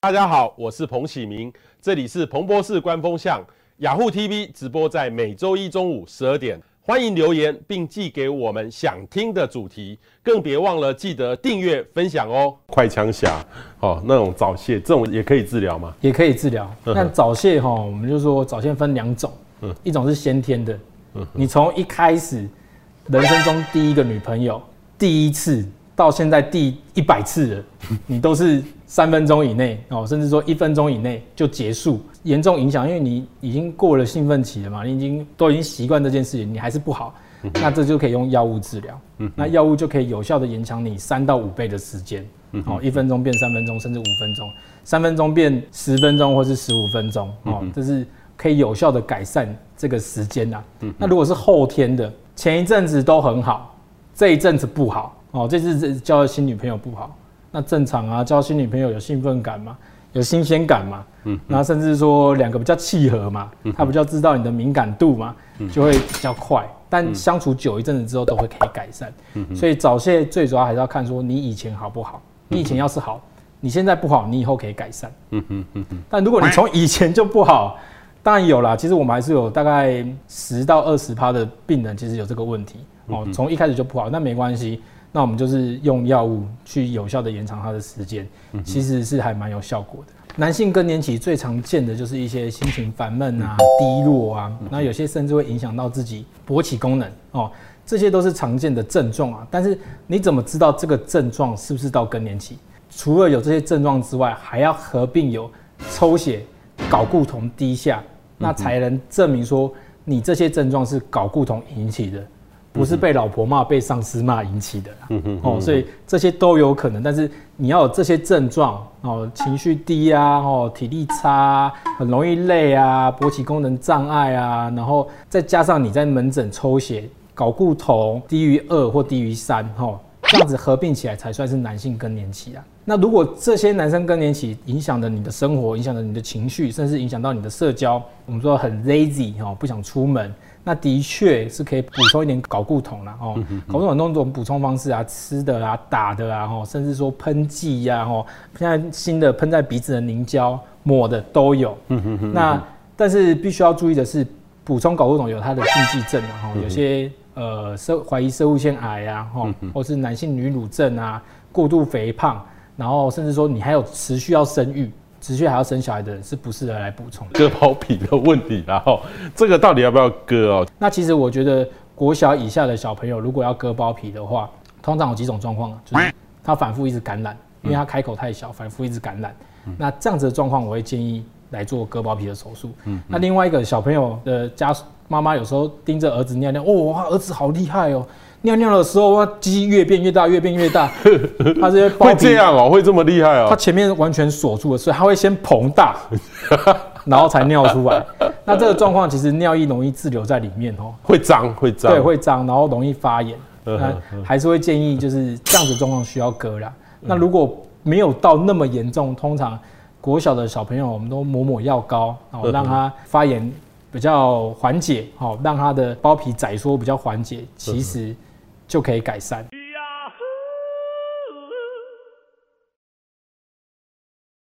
大家好，我是彭启明，这里是彭博士官风向雅虎 TV 直播，在每周一中午十二点，欢迎留言并寄给我们想听的主题，更别忘了记得订阅分享哦。快枪侠哦，那种早泄这种也可以治疗吗？也可以治疗。那早泄哈，我们就说早泄分两种，一种是先天的，你从一开始人生中第一个女朋友第一次。到现在第一百次了，你都是三分钟以内哦，甚至说一分钟以内就结束，严重影响，因为你已经过了兴奋期了嘛，你已经都已经习惯这件事情，你还是不好，那这就可以用药物治疗，那药物就可以有效的延长你三到五倍的时间，哦，一分钟变三分钟，甚至五分钟，三分钟变十分钟或是十五分钟，哦，这是可以有效的改善这个时间呐。那如果是后天的，前一阵子都很好，这一阵子不好。哦，这次交新女朋友不好，那正常啊，交新女朋友有兴奋感嘛，有新鲜感嘛，嗯，那甚至说两个比较契合嘛，他比较知道你的敏感度嘛，就会比较快，但相处久一阵子之后都会可以改善，所以早泄最主要还是要看说你以前好不好，你以前要是好，你现在不好，你以后可以改善，嗯嗯嗯嗯，但如果你从以前就不好，当然有啦，其实我们还是有大概十到二十趴的病人其实有这个问题，哦，从一开始就不好，那没关系。那我们就是用药物去有效的延长它的时间，其实是还蛮有效果的。男性更年期最常见的就是一些心情烦闷啊、低落啊，那有些甚至会影响到自己勃起功能哦，这些都是常见的症状啊。但是你怎么知道这个症状是不是到更年期？除了有这些症状之外，还要合并有抽血、睾固酮低下，那才能证明说你这些症状是睾固酮引起的。不是被老婆骂、被上司骂引起的啦，哦，所以这些都有可能。但是你要有这些症状哦，情绪低啊，哦，体力差，很容易累啊，勃起功能障碍啊，然后再加上你在门诊抽血，睾固酮低于二或低于三，哦，这样子合并起来才算是男性更年期啊。那如果这些男生更年期影响了你的生活，影响了你的情绪，甚至影响到你的社交，我们说很 lazy 哦，不想出门。那的确是可以补充一点睾固酮啦，哦，睾固酮很多种补充方式啊，吃的啊，打的啊，哦，甚至说喷剂呀，哦，现在新的喷在鼻子的凝胶抹的都有。那但是必须要注意的是，补充睾固酮有它的禁忌症啊，哦，有些呃，社怀疑社会腺癌啊，哈，或是男性女乳症啊，过度肥胖，然后甚至说你还有持续要生育。持续还要生小孩的人是不适合来补充。割包皮的问题，然后这个到底要不要割哦？那其实我觉得国小以下的小朋友如果要割包皮的话，通常有几种状况，就是他反复一直感染，因为他开口太小，反复一直感染。那这样子的状况，我会建议来做割包皮的手术。嗯那另外一个小朋友的家属妈妈有时候盯着儿子尿尿，哦，哇，儿子好厉害哦。尿尿的时候，哇，鸡鸡越变越大，越变越大。他这些会这样哦，会这么厉害哦。他前面完全锁住了，所以他会先膨大，然后才尿出来。那这个状况其实尿液容易滞留在里面哦，会脏，会脏，对，会脏，然后容易发炎。那还是会建议就是这样子状况需要割啦。那如果没有到那么严重，通常国小的小朋友我们都抹抹药膏，然后让他发炎比较缓解，好，让它的包皮窄缩比较缓解，其实。就可以改善。